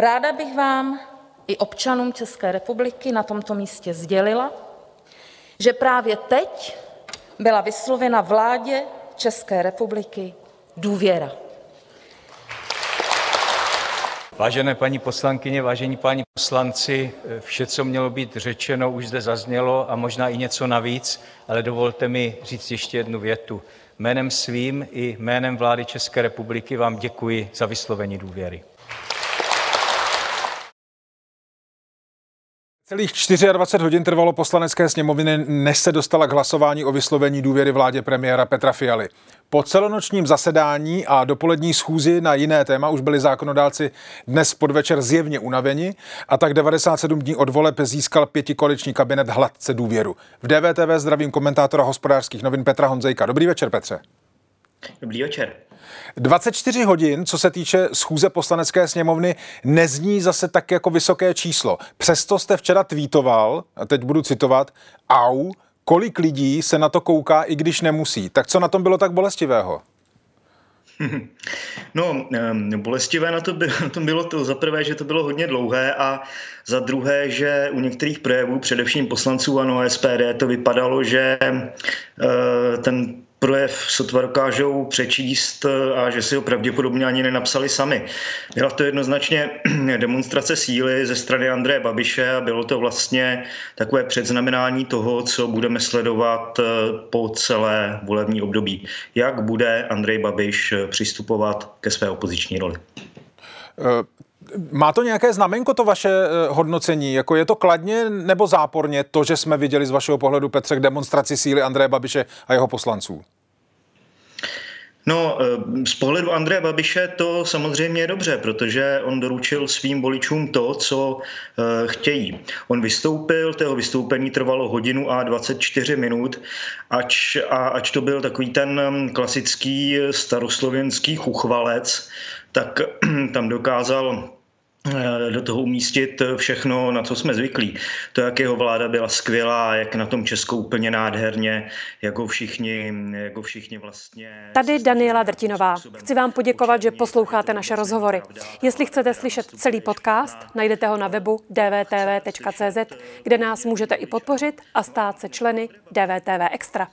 Ráda bych vám i občanům České republiky na tomto místě sdělila, že právě teď byla vyslovena vládě České republiky důvěra. Vážené paní poslankyně, vážení páni poslanci, vše, co mělo být řečeno, už zde zaznělo a možná i něco navíc, ale dovolte mi říct ještě jednu větu. Jménem svým i jménem vlády České republiky vám děkuji za vyslovení důvěry. Celých 24 hodin trvalo poslanecké sněmoviny, než se dostala k hlasování o vyslovení důvěry vládě premiéra Petra Fialy. Po celonočním zasedání a dopolední schůzi na jiné téma už byli zákonodálci dnes podvečer zjevně unaveni a tak 97 dní od voleb získal pětikoaliční kabinet hladce důvěru. V DVTV zdravím komentátora hospodářských novin Petra Honzejka. Dobrý večer, Petře. Dobrý večer. 24 hodin, co se týče schůze poslanecké sněmovny, nezní zase tak jako vysoké číslo. Přesto jste včera tweetoval, a teď budu citovat, au, kolik lidí se na to kouká, i když nemusí. Tak co na tom bylo tak bolestivého? No, bolestivé na, to by, na tom bylo to za prvé, že to bylo hodně dlouhé a za druhé, že u některých projevů, především poslanců ANO a SPD, to vypadalo, že eh, ten projev sotva dokážou přečíst a že si ho pravděpodobně ani nenapsali sami. Byla to jednoznačně demonstrace síly ze strany Andreje Babiše a bylo to vlastně takové předznamenání toho, co budeme sledovat eh, po celé volební období. Jak bude Andrej Babiš eh, přistupovat ke své opoziční roli? Eh, má to nějaké znamenko, to vaše hodnocení? Jako je to kladně nebo záporně to, že jsme viděli z vašeho pohledu, Petře, k demonstraci síly Andreje Babiše a jeho poslanců? No, eh, z pohledu Andreje Babiše to samozřejmě je dobře, protože on doručil svým voličům to, co eh, chtějí. On vystoupil, toho vystoupení trvalo hodinu a 24 minut, ač, a ač to byl takový ten mm, klasický staroslovenský chuchvalec, tak tam dokázal Eh, do toho umístit všechno, na co jsme zvyklí. To, jak jeho vláda byla skvělá, jak na tom Česko úplně nádherně, jako všichni, jako všichni vlastně... Tady Daniela Drtinová. Chci vám poděkovat, že posloucháte naše rozhovory. Jestli chcete slyšet celý podcast, najdete ho na webu dvtv.cz, kde nás můžete i podpořit a stát se členy DVTV Extra.